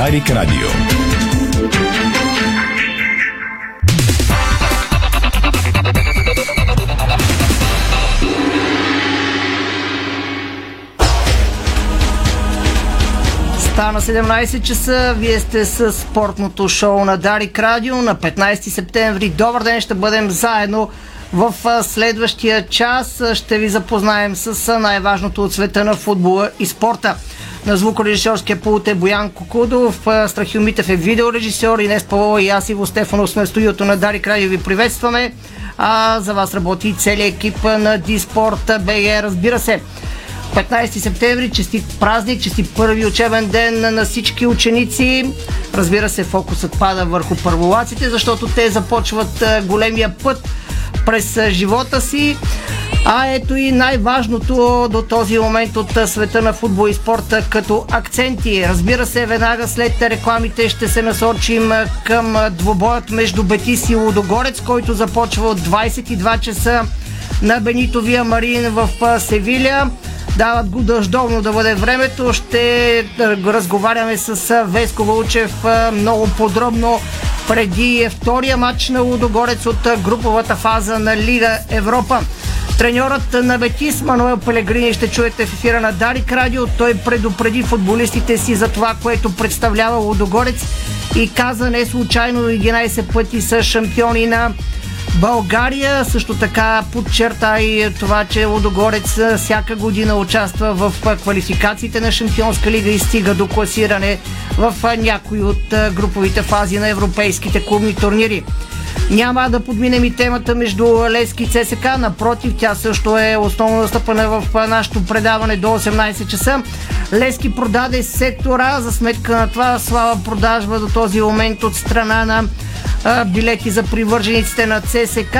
Дарик Радио. Стана 17 часа, вие сте с спортното шоу на Дарик Радио на 15 септември. Добър ден, ще бъдем заедно в следващия час. Ще ви запознаем с най-важното от света на футбола и спорта. На звукорежисьорския пулт е Боян Кокудов, Страхил Митев е видеорежисьор, Инес Павлова и аз Иво Стефанов сме в студиото на Дарик Радио ви приветстваме. А за вас работи целият екип на Диспорт БГ, разбира се. 15 септември, честит празник, честит първи учебен ден на всички ученици. Разбира се, фокусът пада върху първолаците, защото те започват големия път през живота си. А ето и най-важното до този момент от света на футбол и спорта като акценти. Разбира се, веднага след рекламите ще се насочим към двобоят между Бетис и Лудогорец, който започва от 22 часа на Бенитовия Марин в Севиля. Дават го дъждовно да бъде времето. Ще разговаряме с Веско Вълчев много подробно преди втория матч на Лудогорец от груповата фаза на Лига Европа. Треньорът на Бетис Мануел Пелегрини ще чуете в ефира на Дарик Радио. Той предупреди футболистите си за това, което представлява Лудогорец и каза не случайно 11 пъти са шампиони на България. Също така подчерта и това, че Лудогорец всяка година участва в квалификациите на Шампионска лига и стига до класиране в някои от груповите фази на европейските клубни турнири. Няма да подминем и темата между Лески и ЦСК. Напротив, тя също е основно настъпана в нашето предаване до 18 часа. Лески продаде сектора. За сметка на това слава продажба до този момент от страна на а, билети за привържениците на ЦСК.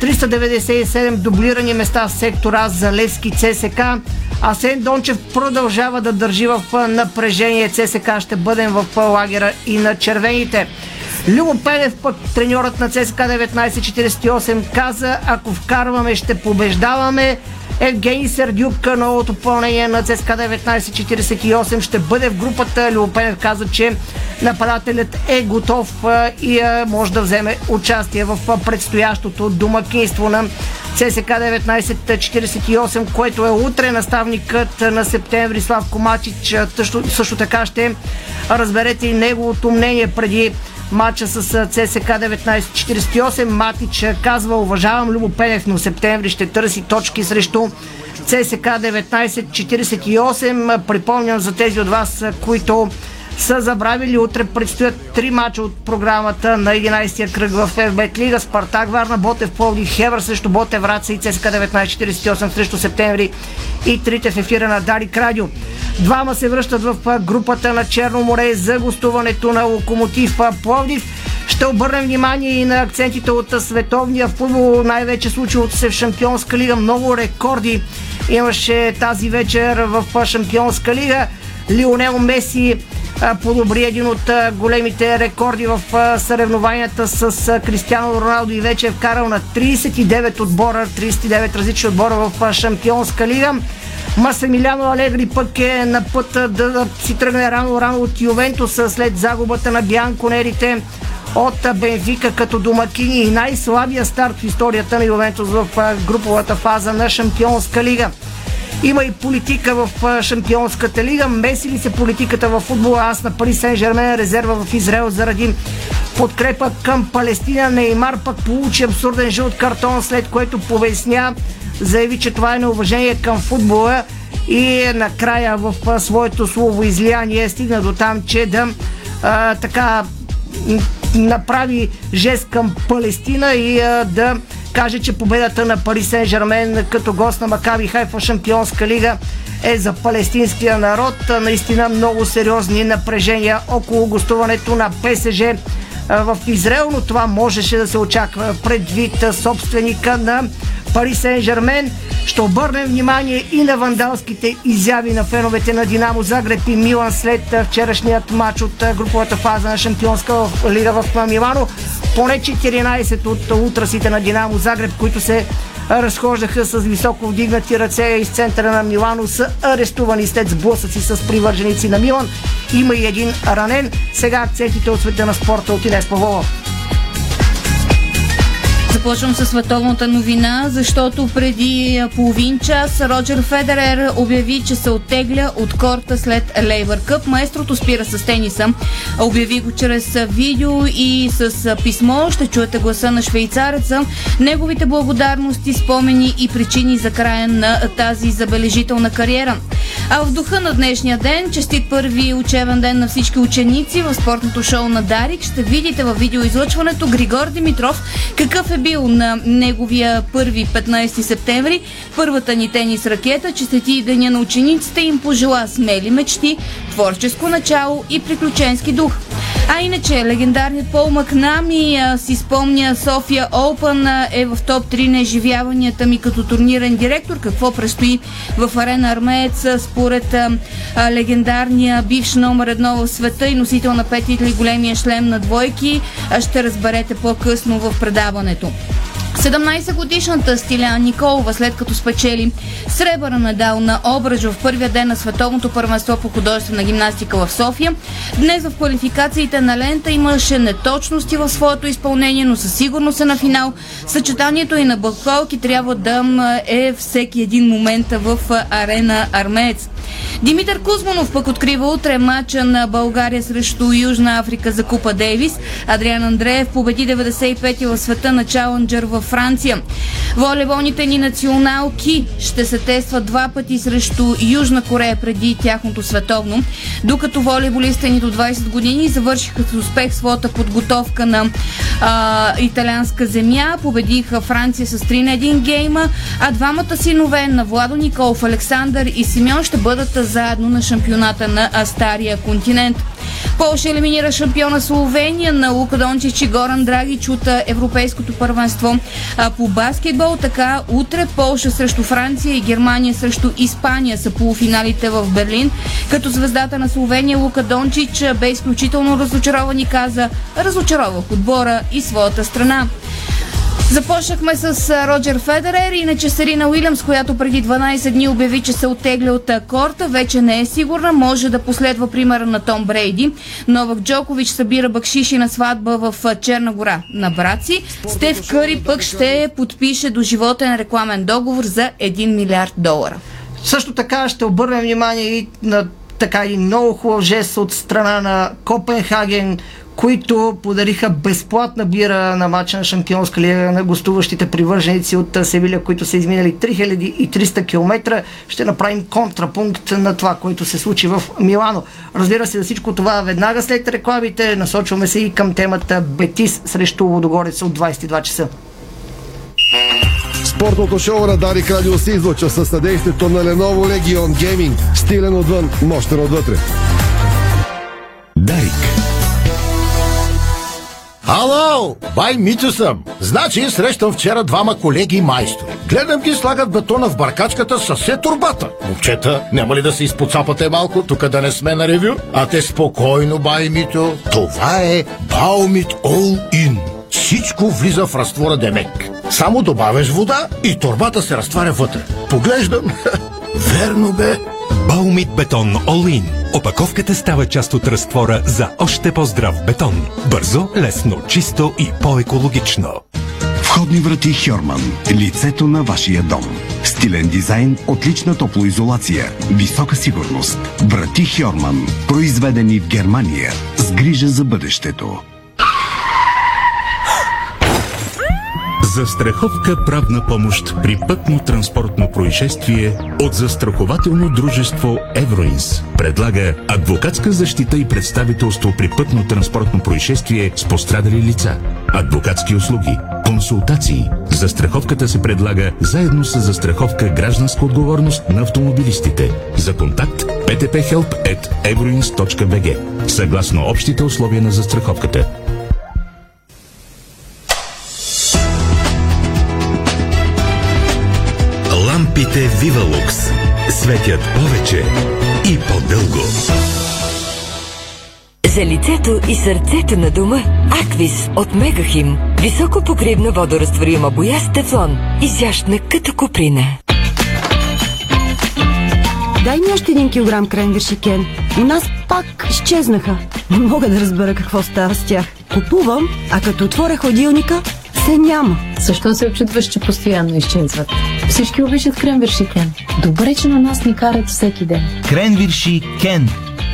397 дублирани места в сектора за Левски ЦСК. Асен Дончев продължава да държи в напрежение. ЦСК ще бъдем в лагера и на червените. Любо Пенев, пък треньорът на ЦСКА 1948, каза, ако вкарваме, ще побеждаваме. Евгений Сердюк, новото попълнение на ЦСКА 1948, ще бъде в групата. Любо Пенев каза, че нападателят е готов и може да вземе участие в предстоящото домакинство на ЦСК 1948, което е утре. Наставникът на септември Славко Мачич също, също така ще разберете и неговото мнение преди матча с ЦСК 1948. Матич казва, уважавам Любо Пенев, но септември ще търси точки срещу ЦСК 1948. Припомням за тези от вас, които са забравили. Утре предстоят три мача от програмата на 11-я кръг в ФБТ Лига. Спартак, Варна, Ботев, Полди, Хевър срещу Ботев, Враца и ЦСК 1948 срещу септември и трите в ефира на Дарик Радио. Двама се връщат в групата на Черно море за гостуването на Локомотив Пловдив. Ще обърнем внимание и на акцентите от световния футбол, най-вече случилото се в Шампионска лига. Много рекорди имаше тази вечер в Шампионска лига. Лионел Меси подобри един от големите рекорди в съревнованията с Кристиано Роналдо и вече е вкарал на 39 отбора, 39 различни отбора в Шампионска лига. Масемиляно Алегри пък е на път да си тръгне рано-рано от Ювентус след загубата на Бянконерите от Бенфика като домакини и най-слабия старт в историята на Ювентус в груповата фаза на Шампионска лига. Има и политика в Шампионската лига. Меси ли се политиката в футбола? Аз на Пари Сен Жермен резерва в Израел заради подкрепа към Палестина. Неймар пък получи абсурден жълт картон, след което повесня заяви, че това е неуважение към футбола и накрая в своето слово излияние стигна до там, че да а, така направи жест към Палестина и а, да каже, че победата на Пари Сен Жермен като гост на Макаби Хайфа Шампионска лига е за палестинския народ. Наистина много сериозни напрежения около гостуването на ПСЖ в Израел, но това можеше да се очаква предвид собственика на Пари Сен Жермен. Ще обърнем внимание и на вандалските изяви на феновете на Динамо Загреб и Милан след вчерашният матч от груповата фаза на Шампионска лига в Милано. Поне 14 от утрасите на Динамо Загреб, които се разхождаха с високо вдигнати ръце из центъра на Милано, са арестувани след сблъсъци с привърженици на Милан. Има и един ранен. Сега акцентите от света на спорта от Инес Павлова. Започвам с световната новина, защото преди половин час Роджер Федерер обяви, че се оттегля от корта след Лейбър Къп. Маестрото спира с тениса. Обяви го чрез видео и с писмо. Ще чуете гласа на швейцареца, неговите благодарности, спомени и причини за края на тази забележителна кариера. А в духа на днешния ден, честит първи учебен ден на всички ученици в спортното шоу на Дарик, ще видите във видеоизлъчването Григор Димитров какъв е бил на неговия първи 15 септември. Първата ни тенис ракета, честити деня на учениците им пожела смели мечти, творческо начало и приключенски дух. А иначе, легендарният Пол Макнами а, си спомня София Оупън е в топ 3 на изживяванията ми като турнирен директор. Какво предстои в арена Армеец според а, а, легендарния бивш номер едно в света и носител на пет титли големия шлем на двойки. А, ще разберете по-късно в предаването. 17-годишната Стиля Николова, след като спечели сребърна медал на обръж в първия ден на Световното първенство по художествена гимнастика в София, днес в квалификациите на лента имаше неточности в своето изпълнение, но със сигурност е на финал. Съчетанието и на бълколки трябва да е всеки един момент в арена Армеец. Димитър Кузманов пък открива утре матча на България срещу Южна Африка за Купа Дейвис. Адриан Андреев победи 95-ти в света на Чаленджър във Франция. Волейболните ни националки ще се тестват два пъти срещу Южна Корея преди тяхното световно, докато волейболистите ни до 20 години завършиха с успех своята подготовка на а, италианска земя, победиха Франция с 3 на 1 гейма, а двамата синове на Владо Николов, Александър и Симеон ще бъдат заедно на шампионата на Стария континент. Полша елиминира шампиона Словения на Лука Дончич и Горан Драгич от Европейското първенство по баскетбол. Така утре Полша срещу Франция и Германия срещу Испания са полуфиналите в Берлин. Като звездата на Словения Лука Дончич бе изключително разочарован и каза разочаровах отбора и своята страна. Започнахме с Роджер Федерер, иначе Серина Уилямс, която преди 12 дни обяви, че се оттегля от корта, вече не е сигурна, може да последва примера на Том Брейди. Новак Джокович събира бакшиши на сватба в Черна гора на брат си. Стев Къри пък ще подпише до животен рекламен договор за 1 милиард долара. Също така ще обърнем внимание и на така и много хубав жест от страна на Копенхаген, които подариха безплатна бира на матча на Шампионска лига на гостуващите привърженици от Севиля, които са изминали 3300 км. Ще направим контрапункт на това, което се случи в Милано. Разбира се, за всичко това веднага след рекламите насочваме се и към темата Бетис срещу Водогорец от 22 часа. Спортното шоу на Дарик Радио се излъчва със съдействието на Lenovo Legion Gaming. Стилен отвън, мощен отвътре. Дарик. Ало, бай Митю съм. Значи срещам вчера двама колеги майстори. Гледам ги слагат бетона в баркачката с все турбата. Момчета, няма ли да се изпоцапате малко, тук да не сме на ревю? А те спокойно, бай Митю. Това е Баумит All In. Всичко влиза в разтвора Демек. Само добавяш вода и турбата се разтваря вътре. Поглеждам. Верно бе. Баумит бетон All-in. Опаковката става част от разтвора за още по-здрав бетон. Бързо, лесно, чисто и по-екологично. Входни врати Хьорман. Лицето на вашия дом. Стилен дизайн, отлична топлоизолация, висока сигурност. Врати Хьорман. Произведени в Германия. С грижа за бъдещето. Застраховка правна помощ при пътно-транспортно происшествие от застрахователно дружество Евроинс. Предлага адвокатска защита и представителство при пътно-транспортно происшествие с пострадали лица. Адвокатски услуги, консултации. Застраховката се предлага заедно с застраховка гражданска отговорност на автомобилистите. За контакт ptphelp.euroins.bg Съгласно общите условия на застраховката. Лампите Вивалукс светят повече и по-дълго. За лицето и сърцето на дома Аквис от Мегахим. Високо покривна водорастворима боя с тефлон. Изящна като куприна. Дай ми още един килограм кренвирши, Кен. У нас пак изчезнаха. Не мога да разбера какво става с тях. Купувам, а като отворя ходилника, се няма. Защо се очудваш, че постоянно изчезват? Всички обичат кренвирши Кен. Добре, че на нас ни карат всеки ден. Кренвирши Кен.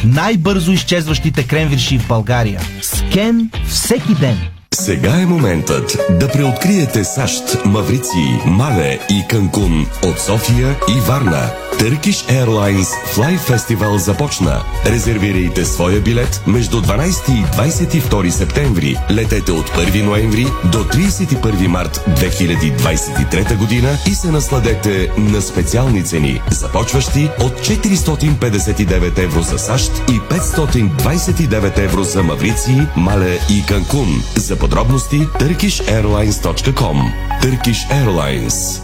Най-бързо изчезващите кренвирши в България. С Кен всеки ден. Сега е моментът да преоткриете САЩ, Маврици, Мале и Канкун от София и Варна. Turkish Airlines Fly Festival започна. Резервирайте своя билет между 12 и 22 септември. Летете от 1 ноември до 31 март 2023 година и се насладете на специални цени, започващи от 459 евро за САЩ и 529 евро за Маврици, Мале и Канкун. За подробности turkishairlines.com Turkish Airlines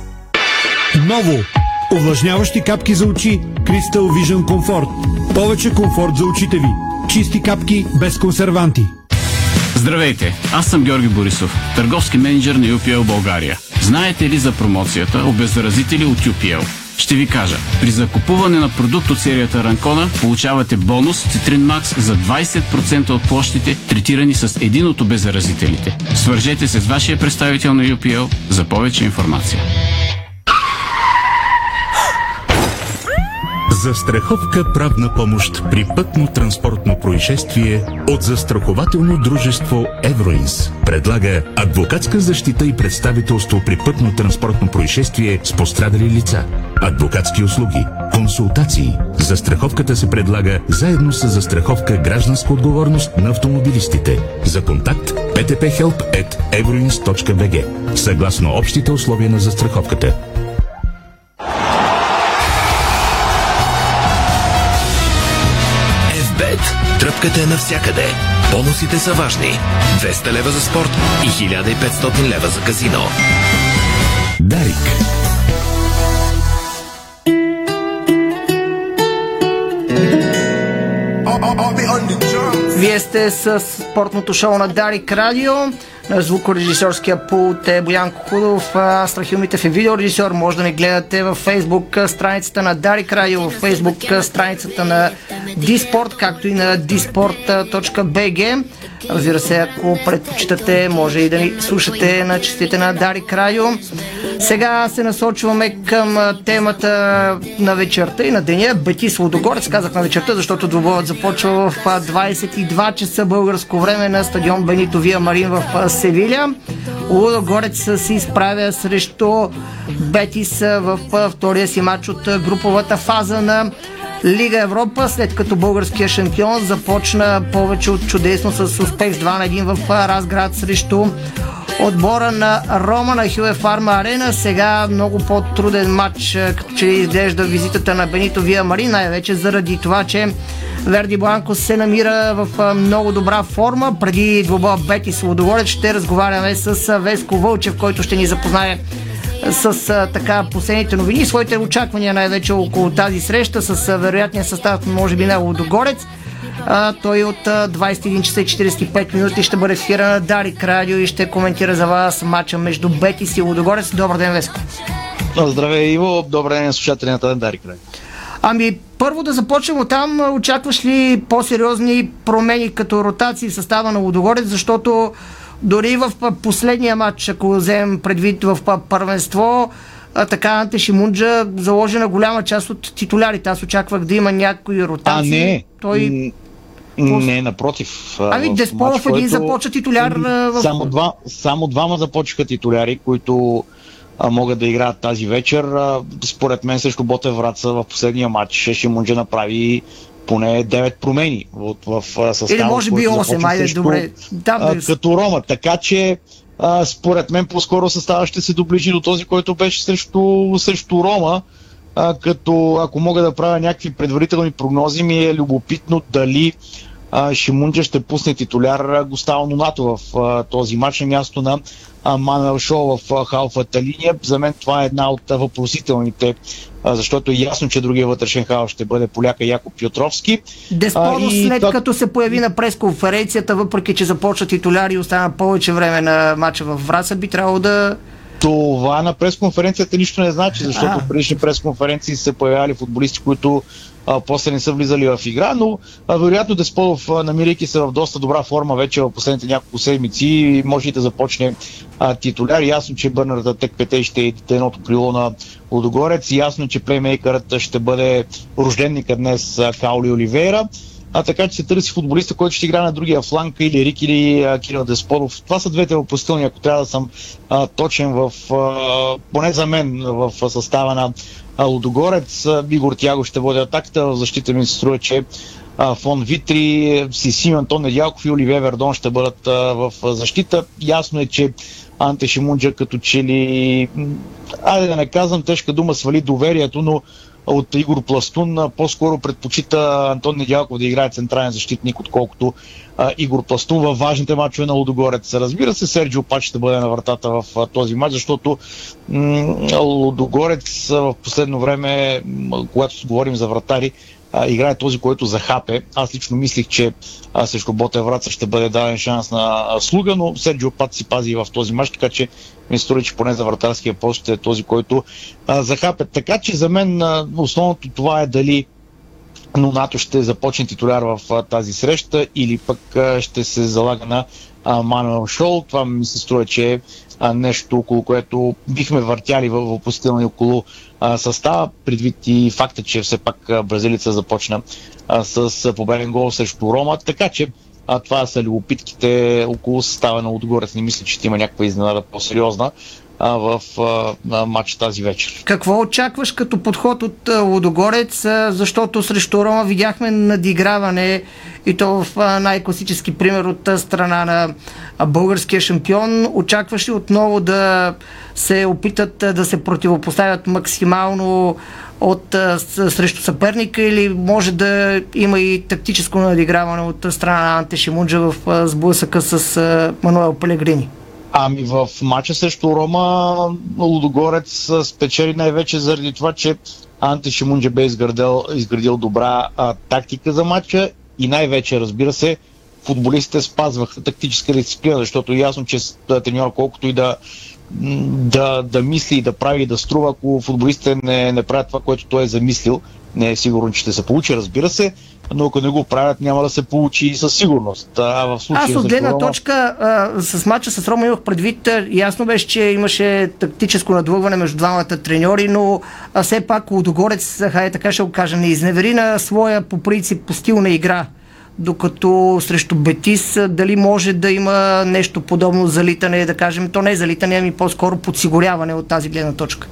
Ново! Увлажняващи капки за очи Crystal Vision Comfort. Повече комфорт за очите ви. Чисти капки без консерванти. Здравейте, аз съм Георги Борисов, търговски менеджер на UPL България. Знаете ли за промоцията обеззаразители от UPL? Ще ви кажа. При закупуване на продукт от серията Ранкона получавате бонус Citrine Max за 20% от площите, третирани с един от обеззаразителите. Свържете се с вашия представител на UPL за повече информация. Застраховка правна помощ при пътно-транспортно происшествие от застрахователно дружество Евроинс. Предлага адвокатска защита и представителство при пътно-транспортно происшествие с пострадали лица. Адвокатски услуги, консултации. Застраховката се предлага заедно с застраховка гражданска отговорност на автомобилистите. За контакт ptphelp.euroins.bg Съгласно общите условия на застраховката. Тръпката е навсякъде. Бонусите са важни. 200 лева за спорт и 1500 лева за казино. Дарик. Вие сте с спортното шоу на Дарик Радио. Звукорежисьорския пулт е Боянко Худов, а Страхил Митев е видеорежисьор. Може да ни гледате във фейсбук страницата на Дарик Радио, във фейсбук страницата на Диспорт, както и на disport.bg. Разбира се, ако предпочитате, може и да ни слушате на частите на Дарик Радио. Сега се насочваме към темата на вечерта и на деня. Бетис Лудогорец, казах на вечерта, защото двобоят започва в 22 часа българско време на стадион Бенито Вия Марин в Севиля. Лудогорец се изправя срещу Бетис в втория си матч от груповата фаза на Лига Европа, след като българския шампион започна повече от чудесно с успех с 2 на 1 в Разград срещу отбора на Рома на Хюе Фарма Арена. Сега много по-труден матч, като че изглежда визитата на Бенито Вия Мари, най-вече заради това, че Верди Бланко се намира в много добра форма. Преди двобоя Бетис Лодогорец ще разговаряме с Веско Вълчев, който ще ни запознае с така последните новини своите очаквания най-вече около тази среща с вероятния състав, може би на Лодогорец. А, той от а, 21 часа и 45 минути ще бъде в ефира на Дарик Радио и ще коментира за вас матча между Бетис и Лодогорец. Добър ден, Веско! Здравей, Иво! Добър ден, слушатели на Дарик Радио. Ами, първо да започнем от там. Очакваш ли по-сериозни промени като ротации в състава на Лодогорец, защото дори в последния матч, ако вземем предвид в първенство, така Анте Шимунджа заложи на голяма част от титулярите. Аз очаквах да има някои ротации. А, не. Той... Не, напротив. Ами Десполов един започва титуляр. В... Само, два, само двама започнаха титуляри, които а, могат да играят тази вечер. А, според мен срещу Боте Враца в последния матч Шимунджа направи поне 9 промени в, в, в състава. Или може би 8, айде, добре. Да, а, като Рома. Така че а, според мен по-скоро състава ще се доближи до този, който беше срещу, срещу Рома. А, като ако мога да правя някакви предварителни прогнози, ми е любопитно дали а, Шимунджа ще пусне титуляр Густаво Нонато в а, този матч на място на а, Мануел Шоу в а, халфата линия. За мен това е една от въпросителните, а, защото е ясно, че другия вътрешен хаос ще бъде поляка Яко Пьотровски. Десподо А, и след то- като се появи на пресконференцията, въпреки че започва титуляр и остана повече време на матча в Враца, би трябвало да... Това на пресконференцията нищо не значи, защото А. в предишни пресконференции се появявали футболисти, които а, после не са влизали в игра, но а, вероятно Десподов, а, намирайки се в доста добра форма вече в последните няколко седмици, може и да започне а, титуляр. Ясно, че Бърнарда Тек Пете ще е едното крило на Лудогорец. Ясно, че плеймейкърът ще бъде рожденника днес Каули Оливейра. А така че се търси футболиста, който ще играе на другия фланг, или Рик, или а, Кирил Деспоров. Това са двете въпросителни, ако трябва да съм а, точен в, а, поне за мен, в състава на Лудогорец. Игор Тяго ще води атаката, в защита ми се струва, че Фон Витри, Сиси, Антон Недялков и Оливия Вердон ще бъдат в защита. Ясно е, че Анте Шимунджа като че ли, айде да не казвам тежка дума, свали доверието, но от Игор Пластун по-скоро предпочита Антон Недялков да играе централен защитник, отколкото а, Игор Пластун във важните мачове на Лудогорец. Разбира се, Серджио Пач ще бъде на вратата в а, този матч, защото м- Лудогорец в последно време, когато говорим за вратари, а, играе този, който захапе. Аз лично мислих, че а, срещу Ботев Враца ще бъде даден шанс на Слуга, но Серджио Пат си пази и в този матч, така че ми струва, че поне за вратарския пост ще е този, който а, захапе. Така че за мен а, основното това е дали но НАТО ще започне титуляр в а, тази среща или пък а, ще се залага на Мануел Шоу. Това ми се струва, че е а, нещо, около което бихме въртяли в въпросителни около а, състава, предвид и факта, че все пак бразилица започна а, с победен гол срещу Рома. Така че а, това са любопитките около състава на Отгорец. Не мисля, че има някаква изненада по-сериозна а, в а, матч тази вечер. Какво очакваш като подход от а, защото срещу Рома видяхме надиграване и то в най-класически пример от страна на българския шампион. Очакваш ли отново да се опитат да се противопоставят максимално от, срещу съперника или може да има и тактическо надиграване от страна на Анте Шимунджа в сблъсъка с Мануел Пелегрини? Ами в матча срещу Рома Лудогорец спечели най-вече заради това, че Анте Шимунджа бе изградил, изградил добра а, тактика за матча и най-вече, разбира се, футболистите спазваха тактическа дисциплина, защото е ясно, че треньор колкото и да, да, да мисли и да прави и да струва, ако футболистите не, не правят това, което той е замислил, не е сигурно, че ще се получи, разбира се, но ако не го правят, няма да се получи със сигурност. А в случая Аз от гледна Рома- точка а, с матча с Рома имах предвид, ясно беше, че имаше тактическо надлъгване между двамата треньори, но а, все пак Лудогорец, хай така ще го кажа, не изневери на своя по принцип по стил на игра. Докато срещу Бетис, дали може да има нещо подобно залитане, да кажем, то не е залитане, ами по-скоро подсигуряване от тази гледна точка.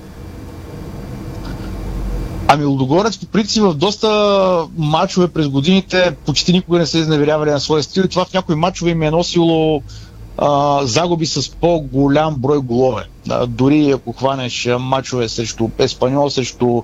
Ами Лудогорец по принцип в доста мачове през годините почти никога не са изневерявали на своя стил и това в някои мачове им е носило а, загуби с по-голям брой голове. А, дори ако хванеш мачове срещу Еспаньол, срещу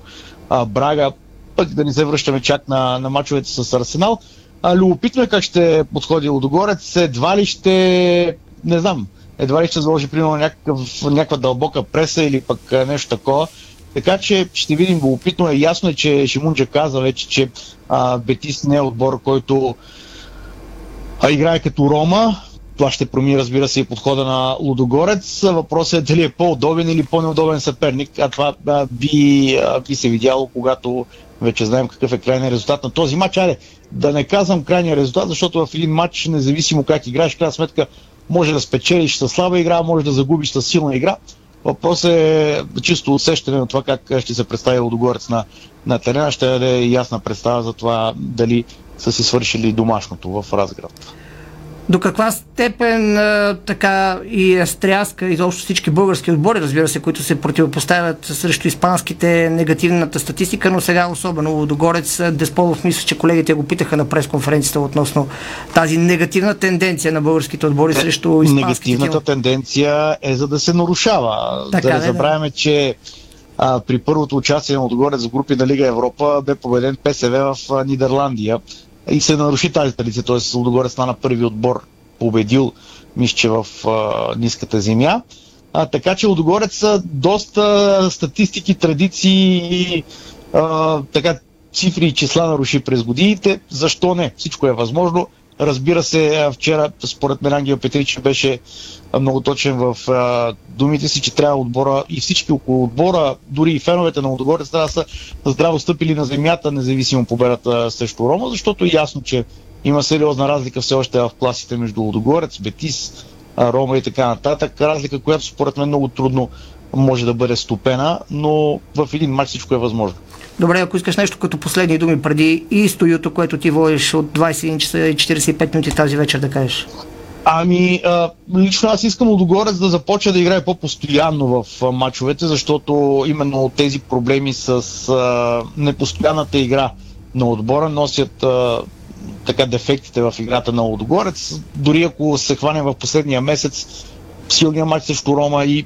а, Брага, пък да не се връщаме чак на, на мачовете с Арсенал. А, любопитно е как ще подходи Лудогорец. Едва ли ще, не знам, едва ли ще заложи примерно някакъв, някаква дълбока преса или пък нещо такова. Така че ще видим любопитно е. Ясно е, че Шимунджа каза вече, че а, Бетис не е отбор, който а, играе като Рома. Това ще промени, разбира се, и подхода на Лудогорец. Въпросът е дали е по-удобен или по-неудобен съперник, а това а, би, а, би се видяло, когато вече знаем какъв е крайният резултат на този матч. Айде, да не казвам крайния резултат, защото в един матч, независимо как играеш, крайна сметка може да спечелиш с слаба игра, може да загубиш с силна игра. Въпросът е чисто усещане на това как ще се представи Лудогорец на, на терена. Ще даде ясна представа за това дали са си свършили домашното в Разград. До каква степен а, така и стряска изобщо всички български отбори, разбира се, които се противопоставят срещу испанските негативната статистика, но сега особено Лудогорец, а, Десполов мисля, че колегите го питаха на пресконференцията относно тази негативна тенденция на българските отбори срещу испанските Негативната тенденция е за да се нарушава. Така да е, не да. забравяме, че а, при първото участие на Отгорец в групи на Лига Европа бе победен ПСВ в Нидерландия. И се наруши тази традиция, т.е. Лудогорец стана първи отбор, победил, мисля, в а, ниската земя. А, така че Лудогорец са доста статистики, традиции а, така, цифри и числа наруши през годините. Защо не? Всичко е възможно. Разбира се, вчера, според мен, Ангел Петрич беше много точен в а, думите си, че трябва отбора и всички около отбора, дори и феновете на Лудогорец, трябва да са здраво стъпили на земята, независимо победата срещу Рома, защото е ясно, че има сериозна разлика все още в класите между Лудогорец, Бетис, Рома и така нататък. Разлика, която според мен много трудно може да бъде стопена, но в един матч всичко е възможно. Добре, ако искаш нещо като последни думи преди и стоюто, което ти водиш от 21 часа и 45 минути тази вечер да кажеш. Ами, а, лично аз искам Лудогорец да започне да играе по-постоянно в а, матчовете, защото именно тези проблеми с а, непостоянната игра на отбора носят а, така дефектите в играта на Лудогорец. Дори ако се хванем в последния месец, силния матч срещу Рома и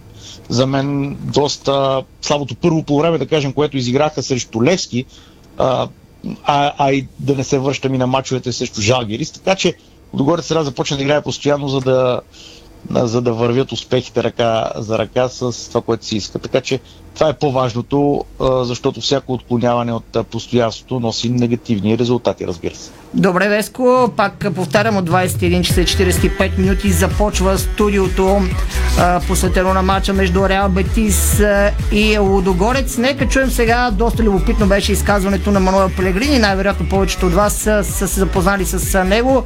за мен доста слабото първо по време, да кажем, което изиграха срещу Левски, а, а, а и да не се връщам и на мачовете срещу Жалгирис. Така че Лудогорец да започне да играе постоянно, за да, за да вървят успехите ръка за ръка с това, което си иска. Така че това е по-важното, защото всяко отклоняване от постоянството носи негативни резултати, разбира се. Добре, Веско, пак повтарям от 21 часа 45 минути започва студиото посветено на матча между Реал Бетис и Лудогорец. Нека чуем сега, доста любопитно беше изказването на Мануел Пелегрини, най-вероятно повечето от вас са, са се запознали с него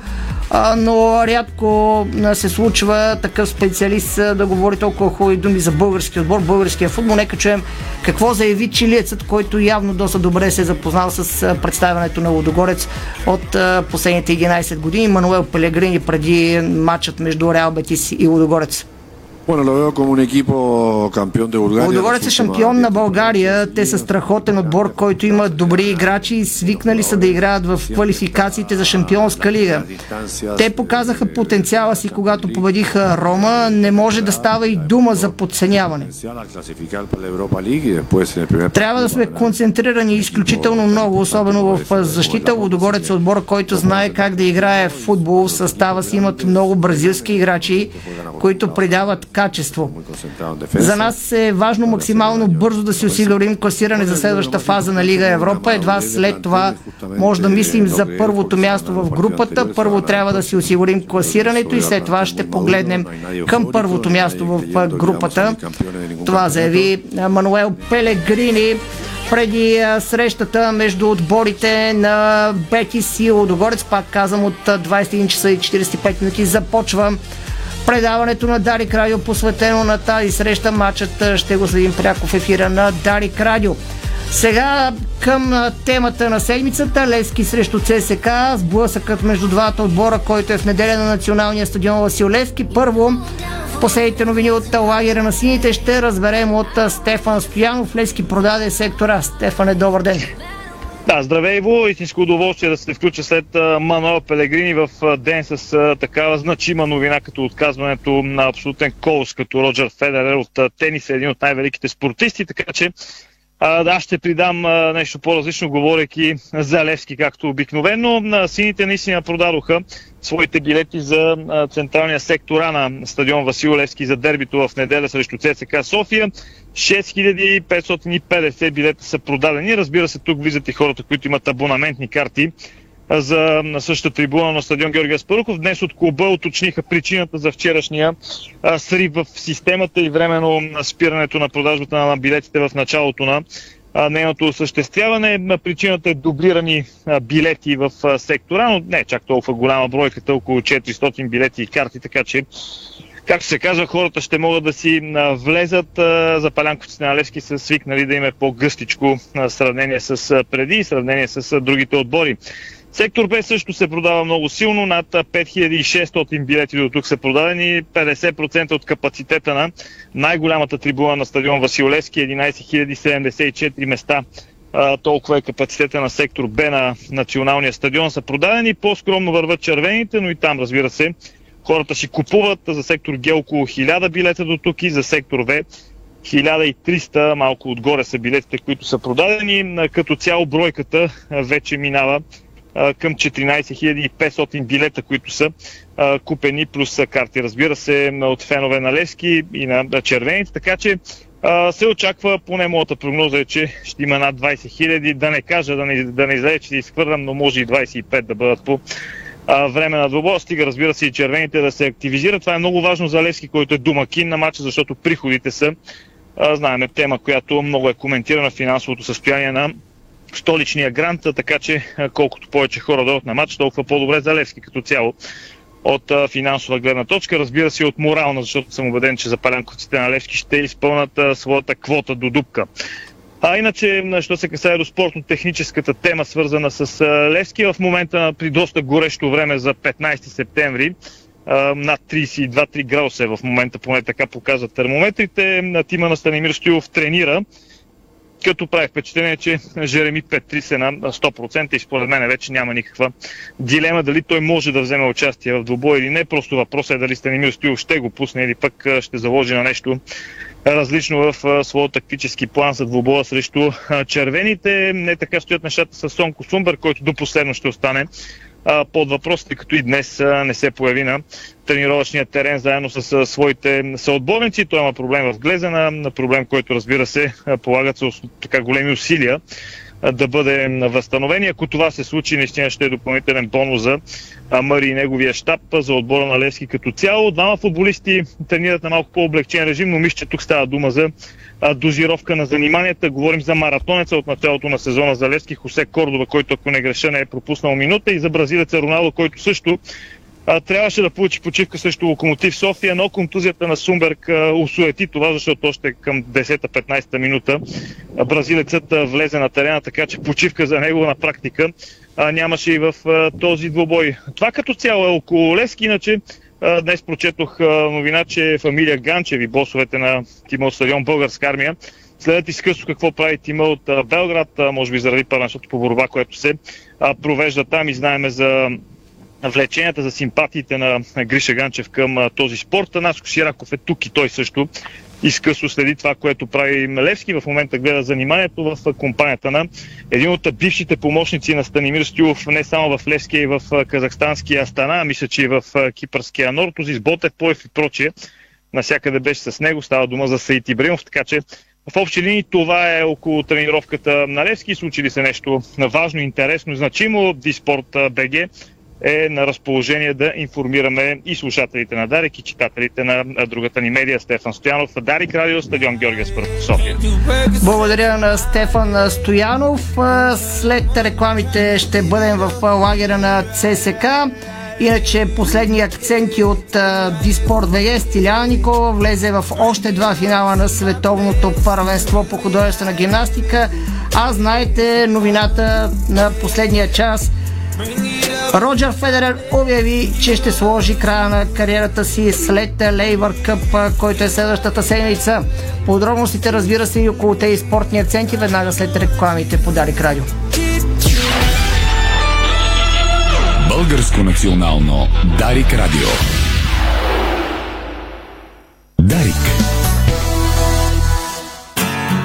но рядко се случва такъв специалист да говори толкова хубави думи за българския отбор, българския футбол. Нека чуем какво заяви чилиецът, който явно доста добре се е запознал с представянето на Лодогорец от последните 11 години. Мануел Пелегрини преди матчът между Реал Бетис и Лодогорец. Bueno, lo veo como un equipo campeón de Bulgaria. Лудогорец е шампион на България. Те са страхотен отбор, който има добри играчи и свикнали са да играят в квалификациите за шампионска лига. Те показаха потенциала си, когато победиха Рома. Не може да става и дума за подценяване. Трябва да сме концентрирани изключително много, особено в защита. Лудогорец е отбор, който знае как да играе в футбол. В състава си имат много бразилски играчи, които придават качество. За нас е важно максимално бързо да си осигурим класиране за следващата фаза на Лига Европа. Едва след това може да мислим за първото място в групата. Първо трябва да си осигурим класирането и след това ще погледнем към първото място в групата. Това заяви Мануел Пелегрини преди срещата между отборите на Бетис и Лодогорец. Пак казвам от 21 часа и 45 минути започва предаването на Дарик Радио, посветено на тази среща. Матчът ще го следим пряко в ефира на Дарик Радио. Сега към темата на седмицата. Лески срещу ЦСК. Сблъсъкът между двата отбора, който е в неделя на националния стадион Васил Левски. Първо, последните новини от лагера на сините ще разберем от Стефан Стоянов. Лески продаде сектора. Стефане, добър ден. Да, здравей, Иво. Истинско удоволствие да се включа след Мануел Пелегрини в ден с такава значима новина, като отказването на абсолютен колос, като Роджер Федерер от тенис, е един от най-великите спортисти, така че а, да, ще придам нещо по-различно, говоряки за Левски, както обикновено. Сините наистина продадоха своите билети за централния сектора на стадион Васил Левски за дербито в неделя срещу ЦСК София. 6550 билета са продадени. Разбира се, тук и хората, които имат абонаментни карти за на същата трибуна на стадион Георгия Спаруков. Днес от клуба уточниха причината за вчерашния а, срив в системата и временно спирането на продажбата на билетите в началото на а, нейното осъществяване. Причината е дублирани а, билети в а, сектора, но не е чак толкова голяма бройката, около 400 билети и карти, така че както се казва, хората ще могат да си влезат. За палянковците на Левски са свикнали да им е по-гъстичко сравнение с преди и сравнение с другите отбори. Сектор Б също се продава много силно. Над 5600 билети до тук са продадени. 50% от капацитета на най-голямата трибуна на стадион Василевски. 11074 места толкова е капацитета на сектор Б на националния стадион са продадени. По-скромно върват червените, но и там, разбира се, хората си купуват. За сектор Г около 1000 билета до тук и за сектор В 1300, малко отгоре са билетите, които са продадени. Като цяло бройката вече минава към 14 500 билета, които са купени, плюс карти, разбира се, от фенове на Левски и на, червените, така че се очаква, поне моята прогноза е, че ще има над 20 хиляди, да не кажа, да не, да не излезе, че изхвърлям, но може и 25 да бъдат по време на двобоя. Стига, разбира се, и червените да се активизират. Това е много важно за Левски, който е домакин на матча, защото приходите са, знаеме, тема, която много е коментирана финансовото състояние на столичния грант, така че колкото повече хора дойдат на матч, толкова по-добре за Левски като цяло от финансова гледна точка, разбира се от морална, защото съм убеден, че запалянковците на Левски ще изпълнат своята квота до дупка. А иначе, що се касае до спортно-техническата тема, свързана с Левски, в момента при доста горещо време за 15 септември, над 32-3 градуса е в момента, поне така показват термометрите. Тима на Станимир Стоилов тренира като прави впечатление, че Жереми Петри се на 100% и според мен вече няма никаква дилема дали той може да вземе участие в двубой или не. Просто въпросът е дали Станимир Стоилов ще го пусне или пък ще заложи на нещо различно в своя тактически план за двубоя срещу червените. Не така стоят нещата с Сонко Сумбер, който до последно ще остане под въпрос, тъй като и днес не се появи на тренировъчния терен заедно с своите съотборници. Той има проблем в глезена, на проблем, който разбира се полагат се така големи усилия да бъде възстановен. Ако това се случи, наистина ще е допълнителен бонус за Мари и неговия щаб за отбора на Левски като цяло. Двама футболисти тренират на малко по-облегчен режим, но мисля, че тук става дума за дозировка на заниманията. Говорим за маратонеца от началото на сезона за Левски, Хосе Кордова, който ако не греша не е пропуснал минута и за бразилеца Роналдо, който също трябваше да получи почивка срещу Локомотив София, но контузията на Сумберг усуети това, защото още към 10-15 минута бразилецът влезе на терена, така че почивка за него на практика нямаше и в този двубой. Това като цяло е около Лески, иначе днес прочетох новина, че фамилия Ганчеви, босовете на тима стадион Българска армия, следят изкъсно какво прави тима от Белград, може би заради първенството по борба, което се провежда там и знаеме за влеченията за симпатиите на Гриша Ганчев към този спорт. Наско Сираков е тук и той също изкъсно следи това, което прави Левски. В момента гледа заниманието в компанията на един от бившите помощници на Станимир Стюлов, не само в Левски, и в казахстанския Астана, а мисля, че и в кипърския Нортоз, Ботев, Поев и прочие. Насякъде беше с него, става дума за Саид Ибримов, така че в общи линии това е около тренировката на Левски. Случили се нещо важно, интересно, значимо. Диспорт БГ е на разположение да информираме и слушателите на Дарик и читателите на другата ни медия Стефан Стоянов. Дарик Радио, стадион Георгия Спърт, София. Благодаря на Стефан Стоянов. След рекламите ще бъдем в лагера на ЦСК. Иначе последни акценти от Диспорт ВГ Стиляна Никола влезе в още два финала на световното първенство по художествена гимнастика. А знаете новината на последния час Роджер Федерер обяви, че ще сложи края на кариерата си след Лейвър Къп, който е следващата седмица. Подробностите разбира се и около тези спортни акценти веднага след рекламите по Дарик Радио. Българско национално Дарик Радио. Дарик.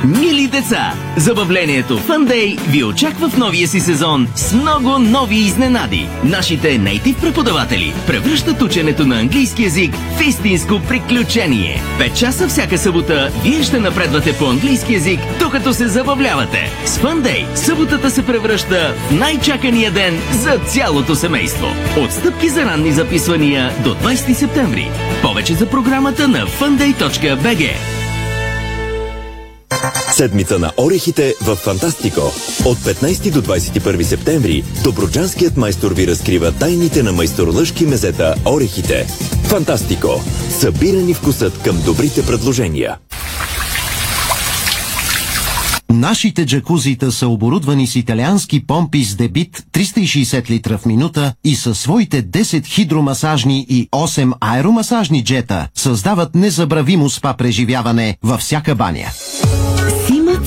Мили деца, забавлението Fun ви очаква в новия си сезон с много нови изненади. Нашите нейтив преподаватели превръщат ученето на английски язик в истинско приключение. Пет часа всяка събота вие ще напредвате по английски язик, докато се забавлявате. С Fun съботата се превръща в най-чакания ден за цялото семейство. Отстъпки за ранни записвания до 20 септември. Повече за програмата на funday.bg. Седмица на орехите в Фантастико. От 15 до 21 септември Доброджанският майстор ви разкрива тайните на майсторлъжки мезета орехите. Фантастико. Събирани вкусът към добрите предложения. Нашите джакузита са оборудвани с италиански помпи с дебит 360 литра в минута и със своите 10 хидромасажни и 8 аеромасажни джета създават незабравимо спа преживяване във всяка баня.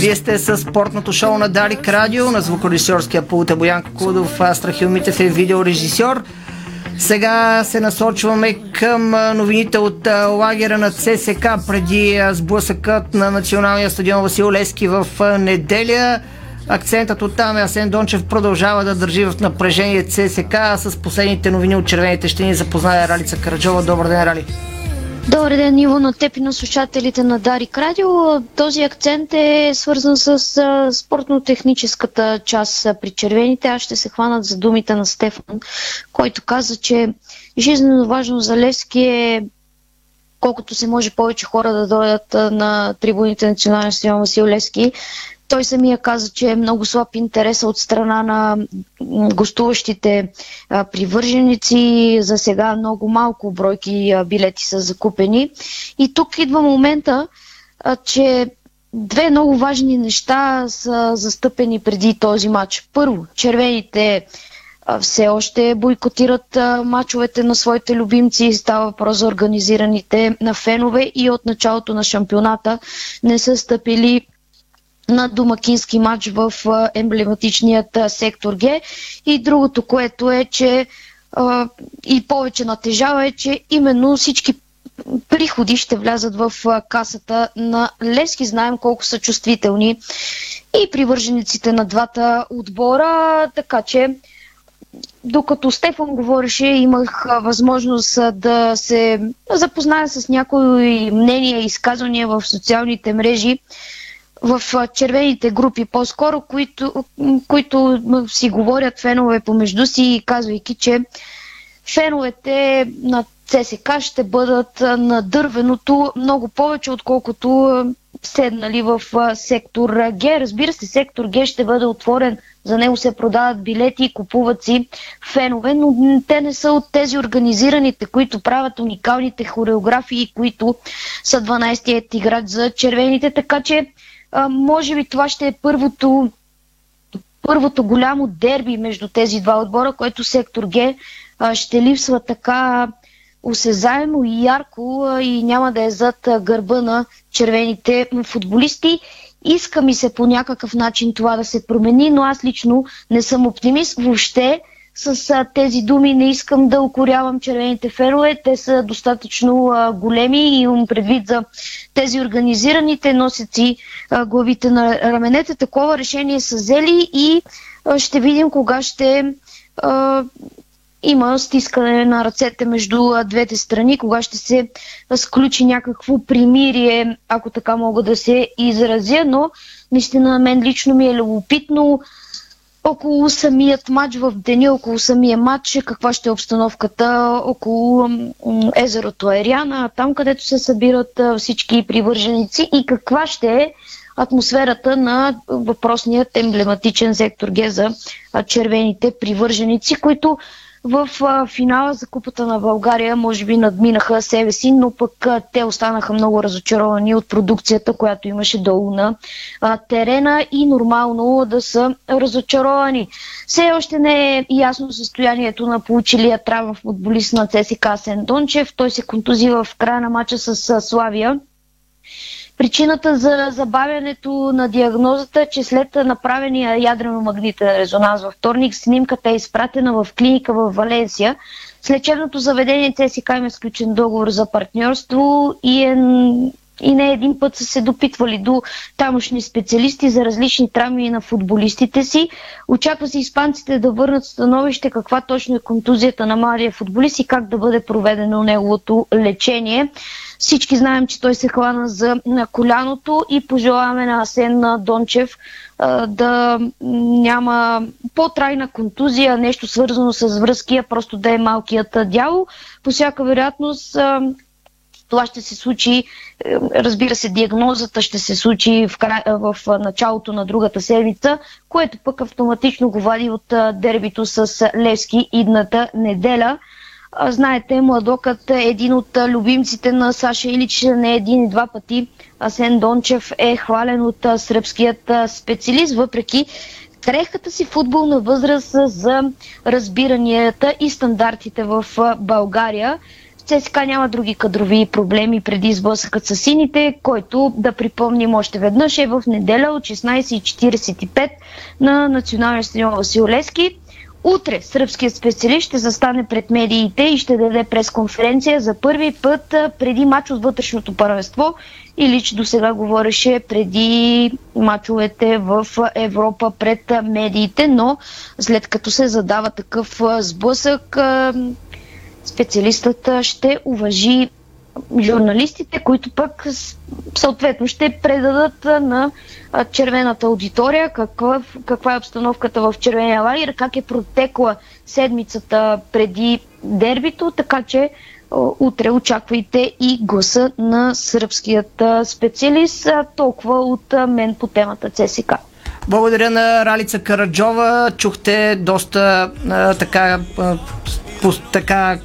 Вие сте с спортното шоу на Дарик Радио, на звукорежисьорския пулт е Боян Кудов, Страхил Митев е видеорежисьор. Сега се насочваме към новините от лагера на ЦСК преди сблъсъкът на националния стадион Васил Лески в неделя. Акцентът от там е Асен Дончев продължава да държи в напрежение ЦСК. С последните новини от червените ще ни запознае Ралица Караджова. Добър ден, Рали! Добър ден, Иво, на теб и на слушателите на Дарик Радио. Този акцент е свързан с спортно-техническата част при червените. Аз ще се хванат за думите на Стефан, който каза, че жизненно важно за Левски е колкото се може повече хора да дойдат на трибуните на Националния стадион Васил Левски, той самия каза, че е много слаб интереса от страна на гостуващите привърженици. За сега много малко бройки билети са закупени. И тук идва момента, че две много важни неща са застъпени преди този матч. Първо, червените все още бойкотират мачовете на своите любимци. Става въпрос за организираните на фенове и от началото на шампионата не са стъпили на домакински матч в емблематичният сектор Г. И другото, което е, че и повече натежава е, че именно всички приходи ще влязат в касата на Лески. Знаем колко са чувствителни и привържениците на двата отбора, така че докато Стефан говореше, имах възможност да се запозная с някои мнения и изказвания в социалните мрежи в червените групи по-скоро, които, които си говорят фенове помежду си, казвайки, че феновете на ЦСК ще бъдат на дървеното много повече, отколкото седнали в сектор Г. Разбира се, сектор Г ще бъде отворен, за него се продават билети и купуват си фенове, но те не са от тези организираните, които правят уникалните хореографии, които са 12-тият играч за червените, така че а, може би това ще е първото, първото голямо дерби между тези два отбора, което сектор Г а, ще липсва така осезаемо и ярко а, и няма да е зад гърба на червените футболисти. Иска ми се по някакъв начин това да се промени, но аз лично не съм оптимист. Въобще с тези думи не искам да укорявам червените фенове. Те са достатъчно а, големи и имам предвид за тези организираните носят си а, главите на раменете. Такова решение са взели и а, ще видим кога ще а, има стискане на ръцете между а, двете страни, кога ще се сключи някакво примирие, ако така мога да се изразя, но наистина мен лично ми е любопитно около самият матч в деня, около самия матч, каква ще е обстановката около езерото Ериана, там където се събират всички привърженици и каква ще е атмосферата на въпросният емблематичен сектор Г за червените привърженици, които в а, финала за Купата на България може би надминаха себе си, но пък а, те останаха много разочаровани от продукцията, която имаше долу на а, терена и нормално да са разочаровани. Все още не е ясно състоянието на получилия травма футболист на ЦСК Сен Дончев. Той се контузи в края на матча с а, Славия. Причината за забавянето на диагнозата е, че след направения ядрено-магнитен резонанс във вторник, снимката е изпратена в клиника в Валенсия. С лечебното заведение ЦСК има сключен договор за партньорство и е и не един път са се допитвали до тамошни специалисти за различни травми на футболистите си. Очаква се испанците да върнат становище каква точно е контузията на младия футболист и как да бъде проведено неговото лечение. Всички знаем, че той се хвана за на коляното и пожелаваме на Асен Дончев да няма по-трайна контузия, нещо свързано с връзки, а просто да е малкият дявол. По всяка вероятност това ще се случи, е, разбира се, диагнозата ще се случи в, край, в началото на другата седмица, което пък автоматично го вади от дербито с Левски идната неделя. Знаете, Младокът е един от любимците на Саша Илич, не един и два пъти. Асен Дончев е хвален от сръбският специалист, въпреки крехката си футболна възраст за разбиранията и стандартите в България. ЦСКА няма други кадрови проблеми преди сблъсъкът с сините, който, да припомним още веднъж, е в неделя от 16.45 на националния стадион Васил Лески. Утре сръбският специалист ще застане пред медиите и ще даде пресконференция за първи път преди матч от вътрешното първенство или че до сега говореше преди мачовете в Европа пред медиите, но след като се задава такъв сблъсък, специалистът ще уважи журналистите, които пък съответно ще предадат на червената аудитория каква, каква е обстановката в червения лагер, как е протекла седмицата преди дербито, така че утре очаквайте и гласа на сръбският специалист. Толкова от мен по темата ЦСК. Благодаря на Ралица Караджова. Чухте доста така, по, така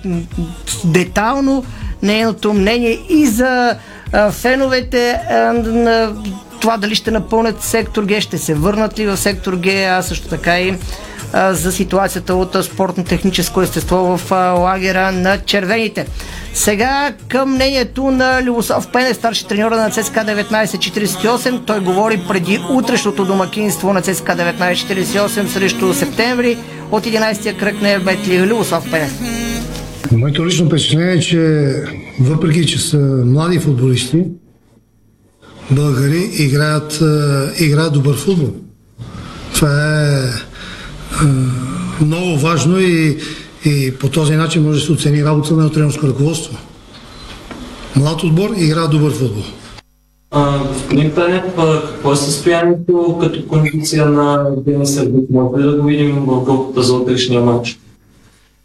детално нейното мнение и за а, феновете а, на това дали ще напълнят сектор Г, ще се върнат ли в сектор Г, а също така и за ситуацията от спортно-техническо естество в лагера на червените. Сега към мнението на Любослав Пене, старши треньора на ЦСКА 1948. Той говори преди утрешното домакинство на ЦСКА 1948 срещу септември от 11-я кръг на Бетли. Любослав Пене. Моето лично впечатление е, че въпреки, че са млади футболисти, българи играят, играят добър футбол. Това е много важно и, и по този начин може да се оцени работа на тренерско ръководство. Млад отбор игра добър футбол. господин Пенев, какво е състоянието като кондиция на Евгений Сърбит? Може да го видим в групата за утрешния матч?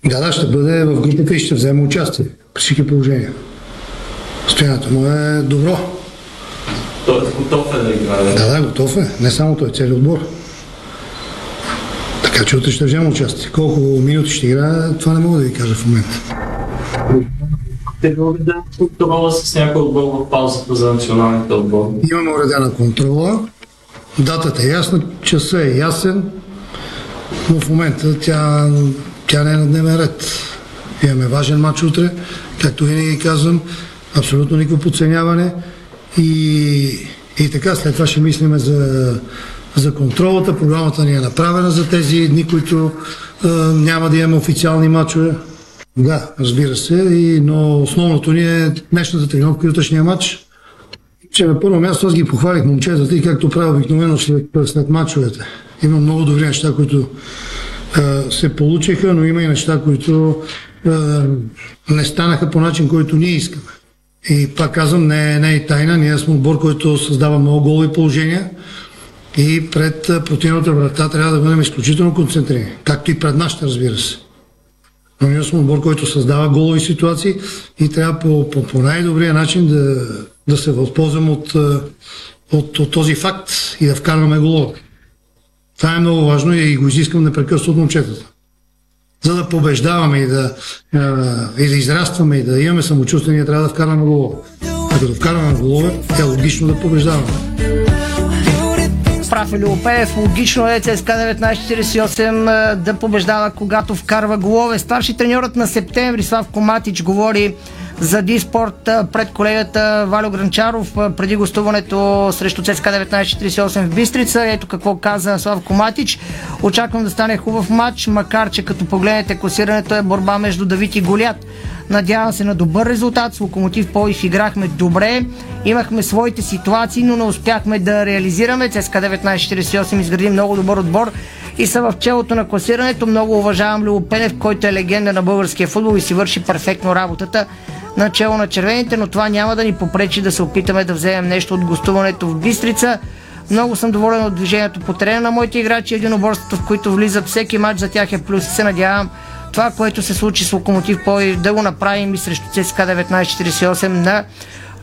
Да, да, ще бъде в групата и ще вземе участие при всички положения. Стоянето му е добро. Той е готов е да играе. Да, да, готов е. Не само той, целият отбор. Така че утре ще взема участие. Колко минути ще играе, това не мога да ви кажа в момента. Те да контрола с някой отбор в паузата за националните отбори? Имаме уредена контрола. Датата е ясна, часа е ясен, но в момента тя, тя не е на дневен ред. Имаме важен матч утре, както винаги казвам, абсолютно никакво подценяване. И, и така, след това ще мислиме за, за контролата. Програмата ни е направена за тези дни, които а, няма да имаме официални матчове. Да, разбира се, и, но основното ни е днешната тренировка и утрешния матч. Че на първо място аз ги похвалих момчетата и както правя обикновено след, след матчовете. Има много добри неща, които а, се получиха, но има и неща, които а, не станаха по начин, който ние искаме. И пак казвам, не, не е тайна. Ние сме отбор, който създава много голови положения и пред противната врата трябва да бъдем изключително концентрирани. Както и пред нашата, разбира се. Но ние сме отбор, който създава голови ситуации и трябва по, по, по най-добрия начин да, да се възползвам от, от, от този факт и да вкарваме голове. Това е много важно и го изискам непрекъснато от момчетата. За да побеждаваме и да, и да израстваме и да имаме самочувствие, ние трябва да вкарваме голове. А като вкарваме голове, е логично да побеждаваме. Прав е Любопеев, логично е ЦСКА 1948 да побеждава, когато вкарва голове. Старши треньорът на септември Славко Матич говори за Диспорт пред колегата Валю Гранчаров преди гостуването срещу ЦСКА 1948 в Бистрица. Ето какво каза Славко Матич. Очаквам да стане хубав матч, макар че като погледнете класирането е борба между Давид и Голят. Надявам се на добър резултат. С Локомотив Полив играхме добре. Имахме своите ситуации, но не успяхме да реализираме. ЦСКА 1948 изгради много добър отбор и са в челото на класирането. Много уважавам Любо Пенев, който е легенда на българския футбол и си върши перфектно работата начало на червените, но това няма да ни попречи да се опитаме да вземем нещо от гостуването в Бистрица. Много съм доволен от движението по терена на моите играчи, единоборствата, в които влизат всеки матч за тях е плюс се надявам това, което се случи с Локомотив Пловдив, да го направим и срещу ЦСКА 1948 на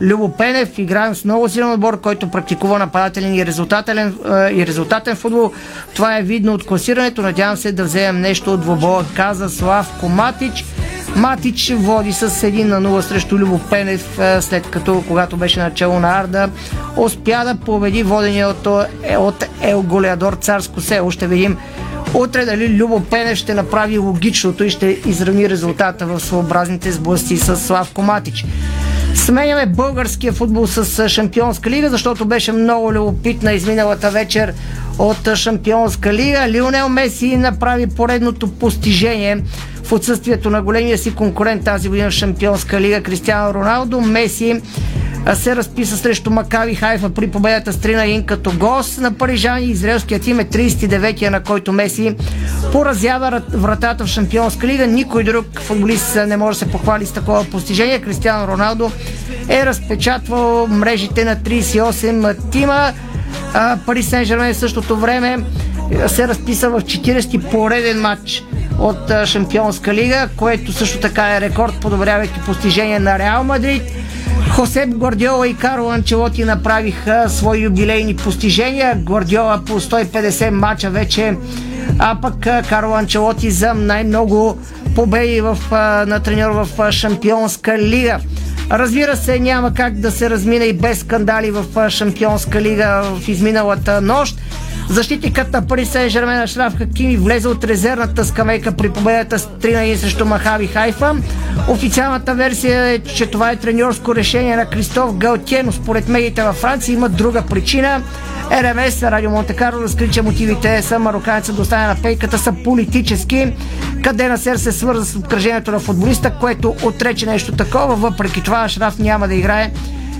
Любо Пенев. Играем с много силен отбор, който практикува нападателен и резултатен, и резултатен футбол. Това е видно от класирането. Надявам се да вземем нещо от двобоя, каза Слав Коматич. Матич води с 1 на 0 срещу Любо Пенев, след като, когато беше начало на Арда, успя да победи водения от, от Ел Голеадор Царско село. Ще видим Утре дали Любо Пенев ще направи логичното и ще изравни резултата в своеобразните сблъсти с Славко Матич. Сменяме българския футбол с Шампионска лига, защото беше много любопитна изминалата вечер от Шампионска лига. Лионел Меси направи поредното постижение в отсъствието на големия си конкурент тази година в Шампионска лига Кристиано Роналдо. Меси се разписа срещу Макави Хайфа при победата с 3 на 1 като гост на парижани. Израелският тим е 39-я, на който Меси поразява вратата в Шампионска лига. Никой друг футболист не може да се похвали с такова постижение. Кристиано Роналдо е разпечатвал мрежите на 38 тима. Пари Сен Жермен в същото време се разписа в 40-ти пореден матч от Шампионска лига, което също така е рекорд, подобрявайки постижение на Реал Мадрид. Хосеп Гвардиола и Карло Анчелоти направиха свои юбилейни постижения. Гвардиола по 150 мача вече, а пък Карло Анчелоти за най-много победи в, на треньор в Шампионска лига. Разбира се, няма как да се размина и без скандали в Шампионска лига в изминалата нощ. Защитникът на Пари Сен Жермен Шраф Хакими влезе от резервната скамейка при победата с 3 на 1 срещу Махави Хайфа. Официалната версия е, че това е треньорско решение на Кристоф Галтие, но според медиите във Франция има друга причина. РМС, Радио Монтекаро, разкри, че мотивите са мароканеца остане на пейката са политически. Къде на сер се свърза с откръжението на футболиста, което отрече нещо такова. Въпреки това Шраф няма да играе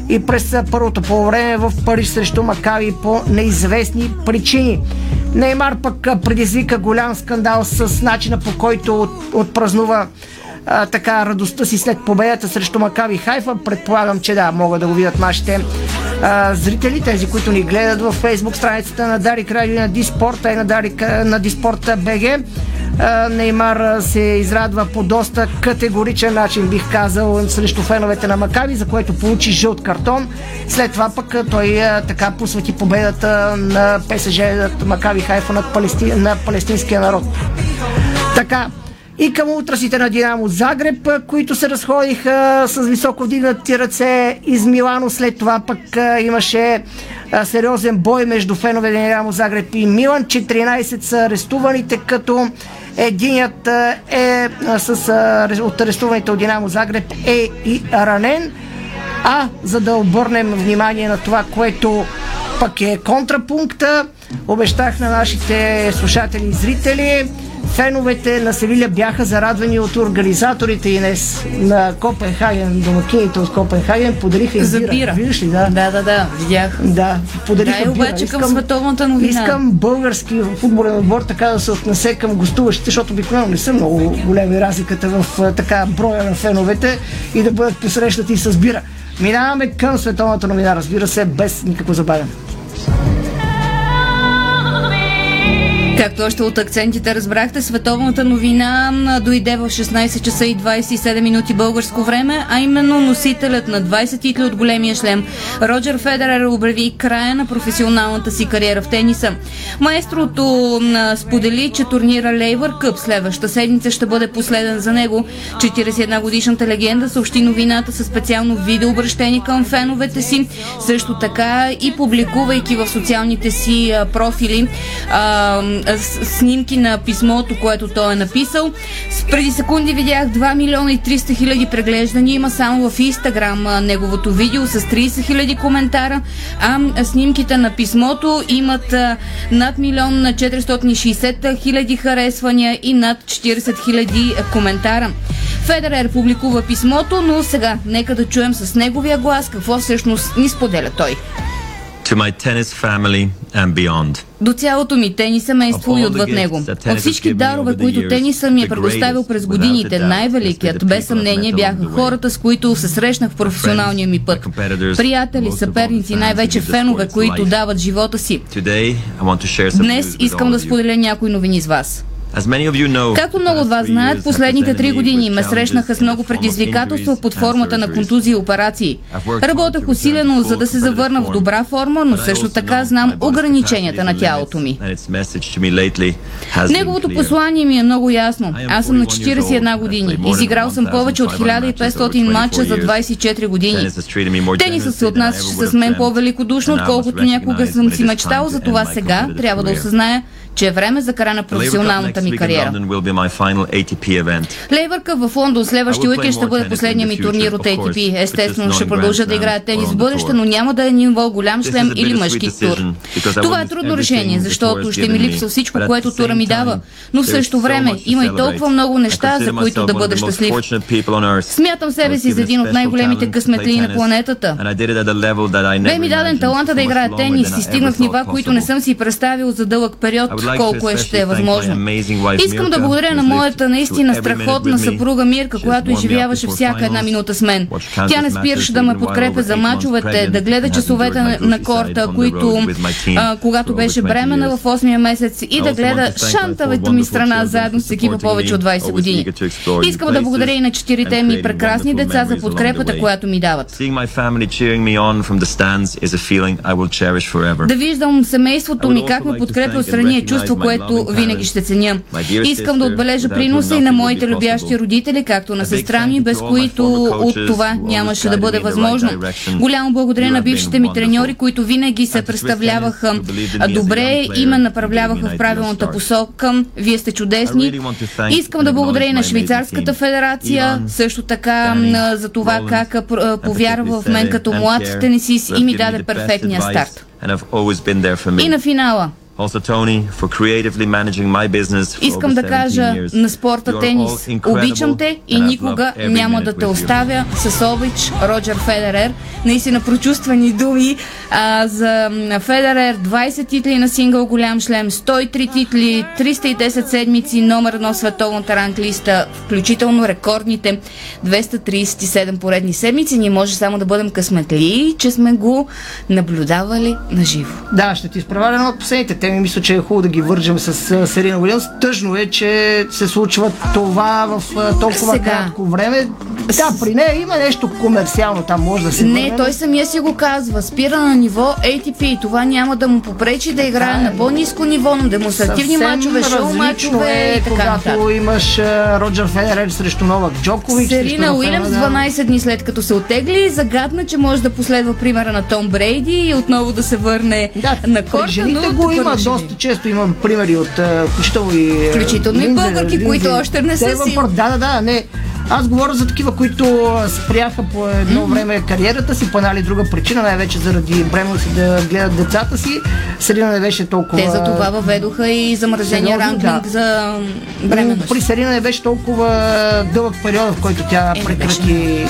и през първото полувреме в Париж срещу Макави по неизвестни причини. Неймар пък предизвика голям скандал с начина по който от, отпразнува а, така радостта си след победата срещу Макави Хайфа. Предполагам, че да, могат да го видят нашите а, зрители, тези, които ни гледат във фейсбук страницата на Дарик Радио и на Диспорта и на, Дарик, на Диспорта БГ. Неймар се израдва по доста категоричен начин, бих казал, срещу феновете на Макави, за което получи жълт картон. След това пък той така посвети победата на ПСЖ Макави Хайфа над палести... на палестинския народ. Така, и към утрасите на Динамо Загреб, които се разходиха с високо вдигнати ръце из Милано. След това пък имаше сериозен бой между фенове на Динамо Загреб и Милан. 14 са арестуваните, като Единият е с от арестуваните от Динамо Загреб е и ранен. А за да обърнем внимание на това, което пък е контрапункта, обещах на нашите слушатели и зрители, феновете на Севиля бяха зарадвани от организаторите и днес на Копенхаген, домакините от Копенхаген подариха За бира. Виждаш ли, да? Да, да, да, видях. Да, подариха да, обаче бира. към световната новина. Искам български футболен отбор така да се отнесе към гостуващите, защото обикновено не са много големи разликата в така броя на феновете и да бъдат посрещати с бира. Минаваме към световната новина, разбира се, без никакво забавяне. Както още от акцентите разбрахте, световната новина дойде в 16 часа и 27 минути българско време, а именно носителят на 20 титли от големия шлем Роджер Федерер обяви края на професионалната си кариера в тениса. Маестрото сподели, че турнира Лейвър Къп следващата седмица ще бъде последен за него. 41 годишната легенда съобщи новината със специално видеообращение към феновете си, също така и публикувайки в социалните си профили снимки на писмото, което той е написал. Преди секунди видях 2 милиона и 300 хиляди преглеждания. Има само в Инстаграм неговото видео с 30 хиляди коментара, а снимките на писмото имат над милион на 460 хиляди харесвания и над 40 хиляди коментара. Федерер публикува писмото, но сега нека да чуем с неговия глас какво всъщност ни споделя той. To my tennis family. До цялото ми тенис семейство и отвъд него. От всички дарове, които тениса ми е предоставил през годините, най-великият, без съмнение, бяха хората, с които се срещнах в професионалния ми път. Приятели, съперници, най-вече фенове, които дават живота си. Днес искам да споделя някои новини с вас. Както много от вас знаят, последните три години ме срещнаха с много предизвикателства под формата на контузии и операции. Работех усилено, за да се завърна в добра форма, но също така знам ограниченията на тялото ми. Неговото послание ми е много ясно. Аз съм на 41 години. Изиграл съм повече от 1500 матча за 24 години. Тенисът се отнасяше с мен по-великодушно, отколкото някога съм си мечтал, за това сега трябва да осъзная, че е време за края на професионалната ми кариера. Лейвърка в Лондон следващия уикенд ще бъде последния ми турнир от ATP. Естествено ще продължа да играя тенис в бъдеще, но няма да е ниво голям шлем или мъжки тур. Това е трудно решение, защото ще ми липсва всичко, което тура ми дава. Но в същото време има и толкова много неща, за които да бъда щастлив. Смятам себе си за един от най-големите късметли на планетата. Бе ми даден таланта да играя тенис и стигнах нива, които не съм си представил за дълъг период, колко е ще е възможно. Искам да благодаря на моята наистина страхотна съпруга Мирка, която изживяваше всяка една минута с мен. Тя не спираше да ме подкрепя за мачовете, да гледа часовете на, на корта, които, а, когато беше бремена в 8-я месец и да гледа шантавата ми страна заедно с екипа повече от 20 години. Искам да благодаря и на четирите ми прекрасни деца за подкрепата, която ми дават. Да виждам семейството ми как ме подкрепя отстрани е чувство, което винаги ще ценя. Искам да отбележа приноса и на моите любящи родители, както на сестра ми, без които от това нямаше да бъде възможно. Голямо благодаря на бившите ми треньори, които винаги се представляваха добре и ме направляваха в правилната посока. Вие сте чудесни. Искам да благодаря и на Швейцарската федерация, също така за това как повярва в мен като млад тенисист и ми даде перфектния старт. И на финала. Also Tony for creatively managing my business for Искам over да 17 кажа на спорта тенис. all incredible Обичам те и никога няма да те оставя. С обич Роджер Федерер. Наистина прочувствани думи а, за Федерер. 20 титли на сингъл голям шлем, 103 титли, 310 седмици, номер едно световната ранглиста, включително рекордните 237 поредни седмици. Ние може само да бъдем късметли, че сме го наблюдавали на живо. Да, ще ти изправя едно от последните теми. Мисля, че е хубаво да ги вържем с Серина Уилямс. Тъжно е, че се случва това в толкова Сега. кратко време. Да, при нея има нещо комерциално, там може да се Не, върне. той самия си го казва. Спира на ниво ATP това няма да му попречи да играе на по-низко ниво, на демонстративни мачове, шоу мачове е, и така когато нататък. имаш Роджер Федерер срещу Новак Джокович. Серина Уилямс Надал. 12 дни след като се отегли, загадна, че може да последва примера на Том Брейди и отново да се върне на При корта, но го има ще доста често. Има примери от включително и... Включително и българки, които още не са си-. Да, да, да, не. Аз говоря за такива, които спряха по едно време кариерата си, по една или друга причина, най-вече заради бременност да гледат децата си. Серина не беше толкова... Те за това въведоха и замразения ранглинг да. за бременност. При Серина не беше толкова дълъг период, в който тя Е, прекрати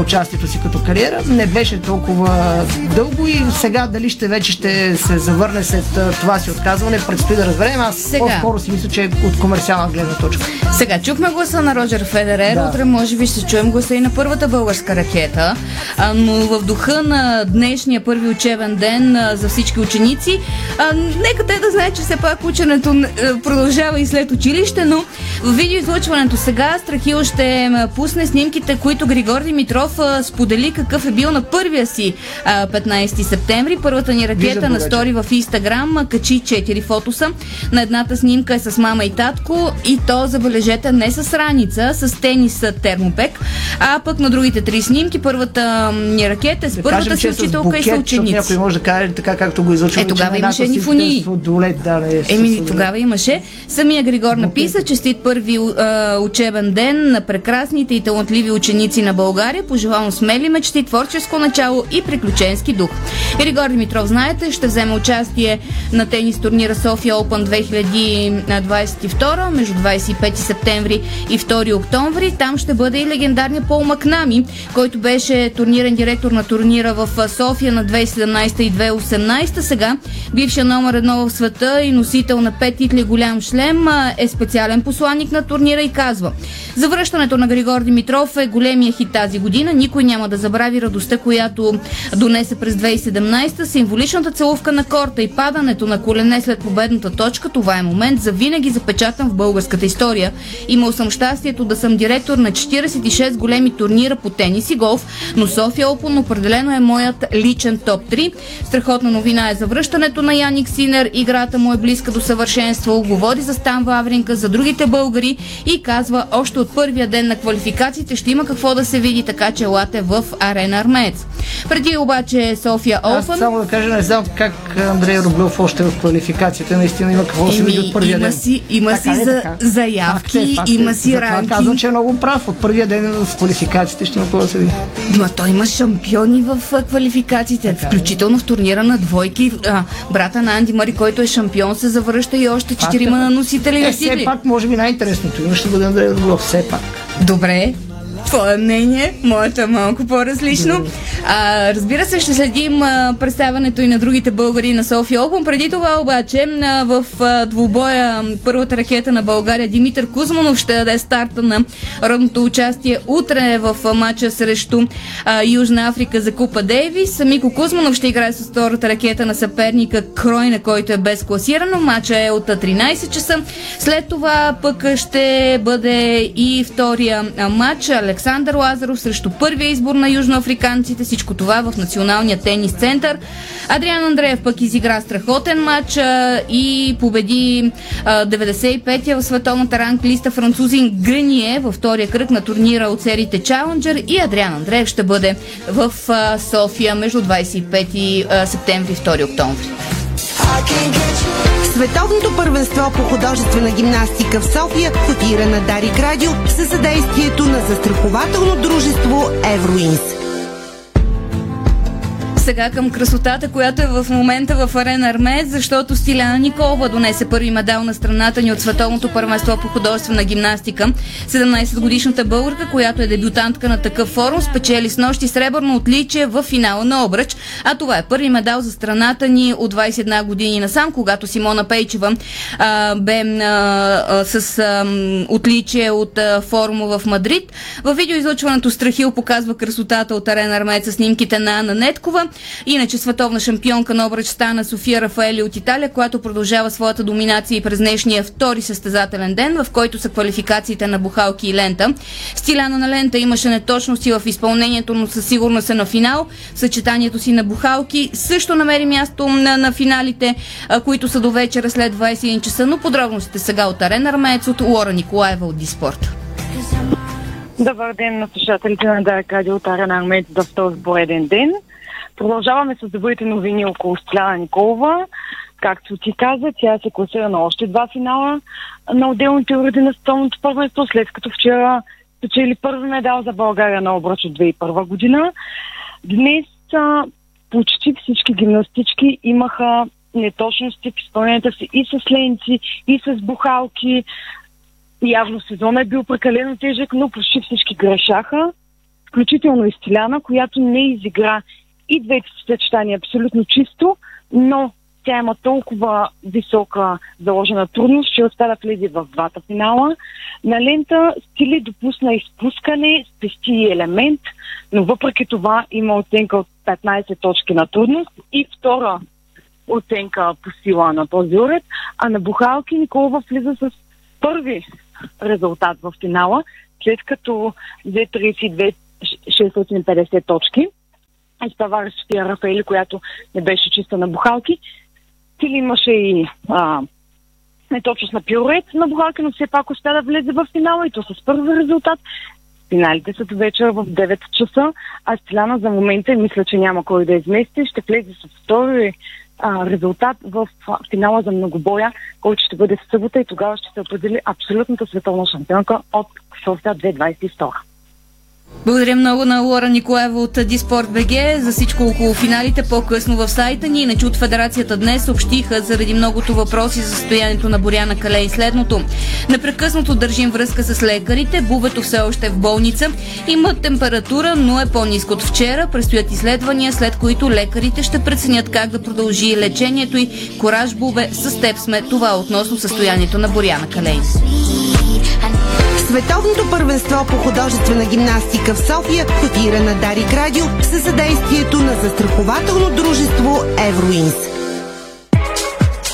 участието си като кариера. Не беше толкова дълго и сега дали ще вече ще се завърне след това си отказване, предстои да разберем. Аз Сега. по-скоро си мисля, че от комерциална гледна точка. Сега чухме гласа на Роджер Федерер, Да. утре може би ще чуем гласа и на първата българска ракета, а, но в духа на днешния първи учебен ден а, за всички ученици, а, нека те да знаят, че все пак ученето продължава и след училище, но в видеоизлъчването сега Страхил ще пусне снимките, които Григор Димитров а, сподели какъв е бил на първия си а, 15 септември. Първата ни ракета Виждам на стори в Инстаграм качи 4 фотоса. На едната снимка е с мама и татко и то, забележете, не с раница, а тениса термопек. А пък на другите три снимки, първата ни ракета е с Да първата кажем, си е с учителка и букет, са ученици. Някой може да каже така, както го излъчва. Е, тогава имаше фунии. Долет, да, не, Еми, тогава имаше. Самия Григор написа, честит първи а, учебен ден на прекрасните и талантливи ученици на България. Пожелавам смели мечти, творческо начало и приключенски дух. Григор Димитров, знаете, ще вземе участие на тенис турнира София Open 2022 между 25 септември и 2 октомври. Там ще бъде и легендарния Пол Макнами, който беше турнирен директор на турнира в София на 2017 и 2018. Сега бившия номер едно в света и носител на пет титли голям шлем е специален посланник на турнира и казва Завръщането на Григор Димитров е големия хит тази година. Никой няма да забрави радостта, която донесе през 2017 символичната целувка на корта и падането на колене след победната точка. Това е момент за винаги запечатан в българската история. Имал съм щастието да съм директор на 46 големи турнира по тенис и голф, но София Open определено е моят личен топ 3. Страхотна новина е завръщането на Яник Синер. Играта му е близка до съвършенство. Говори за Стан Вавринка, за другите българи и казва още от първия ден на квалификациите ще има какво да се види, така че елате в Арена Армеец. Преди обаче София Аз Open. само да кажа, не знам как Андрей Рублев още в квалификацията наистина има какво да се види от първия има ден. си- има Така си ли, за- заявки, Факт е, факт е. има си ранки. казвам, че е много прав. От първия ден в квалификациите ще какво да се види. Ма той има шампиони в квалификациите, включително в турнира на двойки. А, брата на Анди Мари, който е шампион, се завръща и още четирима на носители Е, все пак, може би най-интересното има ще бъде Андрей Рублев, все пак. Добре. Твое мнение, моето е малко по-различно. А, разбира се, ще следим а, представянето и на другите българи на София Open. Преди това обаче а, в а, двубоя първата ракета на България Димитър Кузманов ще даде старта на родното участие утре в матча срещу а, Южна Африка за Купа Дейвис. Мико Кузманов ще играе с втората ракета на съперника Кройна, който е без класирано. Матча е от а, 13 часа. След това пък ще бъде и втория матч Александър Лазаров срещу първия избор на южноафриканците. Всичко това в Националния тенис център. Адриан Андреев пък изигра страхотен матч и победи а, 95-я в световната ранглиста французин Грение във втория кръг на турнира от сериите Challenger и Адриан Андреев ще бъде в София между 25 а, септември и 2 октомври. Световното първенство по художествена гимнастика в София котира на Дарик Радио със съдействието на застрахователно дружество Евроинс. Сега към красотата, която е в момента в Арена Армеец, защото Стиляна Николова донесе първи медал на страната ни от Световното първенство по художествена гимнастика. 17-годишната българка, която е дебютантка на такъв форум, спечели с нощи сребърно отличие в финала на обръч. А това е първи медал за страната ни от 21 години насам, когато Симона Пейчева а, бе а, а, с а, отличие от а, форума в Мадрид. Във видеоизлъчването Страхил показва красотата от Арена Армеец с снимките на Анна Неткова. Иначе световна шампионка на обръч стана София Рафаели от Италия, която продължава своята доминация и през днешния втори състезателен ден, в който са квалификациите на бухалки и лента. Стиляна на лента имаше неточности в изпълнението, но със сигурност е на финал. Съчетанието си на бухалки също намери място на, на финалите, които са до вечера след 21 часа, но подробностите сега от Арена Армеец от Лора Николаева от Диспорт. Добър ден на слушателите на Дарк Радио от Арена Армеец за втори пореден ден. Продължаваме с добрите новини около Стляна Николова. Както ти каза, тя се класира на още два финала на отделните уреди на Световното първенство, след като вчера спечели първи медал за България на обръч от 2001 година. Днес а, почти всички гимнастички имаха неточности в изпълнението си и с ленци, и с бухалки. Явно сезонът е бил прекалено тежък, но почти всички грешаха. включително и Стиляна, която не изигра и двете съчетания абсолютно чисто, но тя има толкова висока заложена трудност, че успя да влезе в двата финала. На лента Стили допусна изпускане, спести и елемент, но въпреки това има оценка от 15 точки на трудност и втора оценка по сила на този уред, а на Бухалки Николова влиза с първи резултат в финала, след като взе 32 650 точки. Изпреварващия Рафаели, която не беше чиста на Бухалки. Тили имаше и а, неточност на пиорет на Бухалки, но все пак успя да влезе в финала и то с първи резултат. Финалите са вечер в 9 часа, а Стиляна за момента мисля, че няма кой да измести. Ще влезе с втори а, резултат в финала за многобоя, който ще бъде в събота и тогава ще се определи абсолютната световна шампионка от София 2022. Благодаря много на Лора Николаева от Диспорт БГ за всичко около финалите по-късно в сайта ни. Иначе от Федерацията днес съобщиха заради многото въпроси за състоянието на Боряна Калей следното. Непрекъснато държим връзка с лекарите. Бувето все още е в болница. Има температура, но е по-низко от вчера. Предстоят изследвания, след които лекарите ще преценят как да продължи лечението и Кораж Бубе, с теб сме. Това относно състоянието на Боряна Калей. Световното първенство по художествена гимнастика в София котира на Дарик Радио със съдействието на застрахователно дружество Евроинс.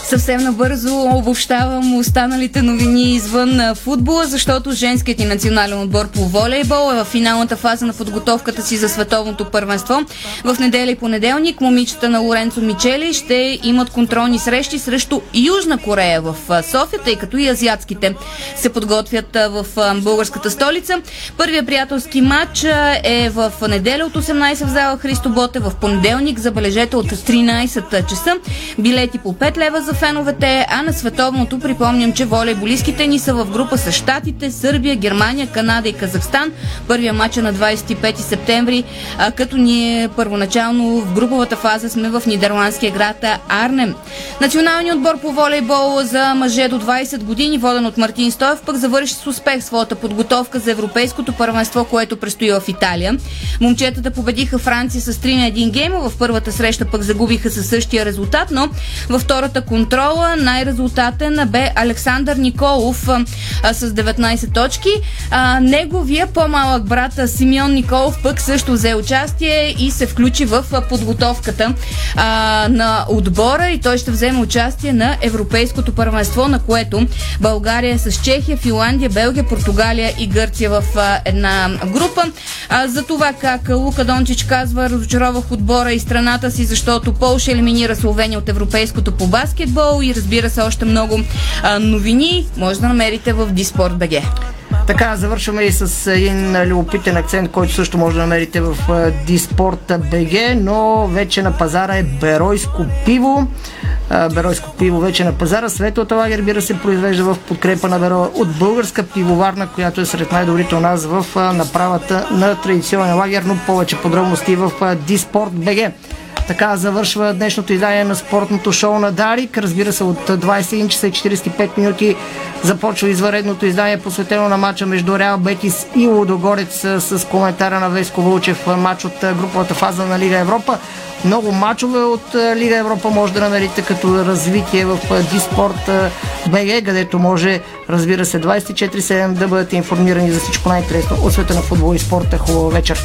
Съвсем набързо обобщавам останалите новини извън футбола, защото женският и национален отбор по волейбол е в финалната фаза на подготовката си за световното първенство. В неделя и понеделник момичета на Лоренцо Мичели ще имат контролни срещи срещу Южна Корея в София, тъй като и азиатските се подготвят в българската столица. Първият приятелски матч е в неделя от 18 в зала Христо Боте, в понеделник, забележете от 13 часа. Билети по 5 лева за феновете, а на световното припомням, че волейболистките ни са в група с Штатите, Сърбия, Германия, Канада и Казахстан. Първия матч е на 25 септември, а като ние първоначално в груповата фаза сме в нидерландския град Арнем. Националният отбор по волейбол за мъже до 20 години, воден от Мартин Стоев, пък завърши с успех своята подготовка за европейското първенство, което предстои в Италия. Момчетата победиха Франция с 3 на 1 гейма, в първата среща пък загубиха със същия резултат, но във втората контрола най-резултатен бе Александър Николов а, с 19 точки. А, неговия по-малък брат Симеон Николов пък също взе участие и се включи в подготовката а, на отбора и той ще вземе участие на Европейското първенство, на което България е с Чехия, Финландия, Белгия, Португалия и Гърция в а, една група. А, за това как Лука Дончич казва, разочаровах отбора и страната си, защото Полша елиминира Словения от Европейското по баскетбол баскетбол и разбира се още много а, новини може да намерите в БГ. Така, завършваме и с един любопитен акцент, който също може да намерите в Диспорт БГ, но вече на пазара е Беройско пиво. Беройско пиво вече на пазара. Светлата лагер, бира се, произвежда в подкрепа на Беро от българска пивоварна, която е сред най-добрите у нас в направата на традиционен лагер, но повече подробности в Диспорт БГ. Така завършва днешното издание на спортното шоу на Дарик. Разбира се, от 21 часа и 45 минути започва изваредното издание, посветено на матча между Реал Бетис и Лудогорец с коментара на Веско Вълчев, матч от груповата фаза на Лига Европа. Много мачове от Лига Европа може да намерите като развитие в Диспорт БГ, където може, разбира се, 24-7 да бъдете информирани за всичко най-интересно от света на футбол и спорта. Хубава вечер!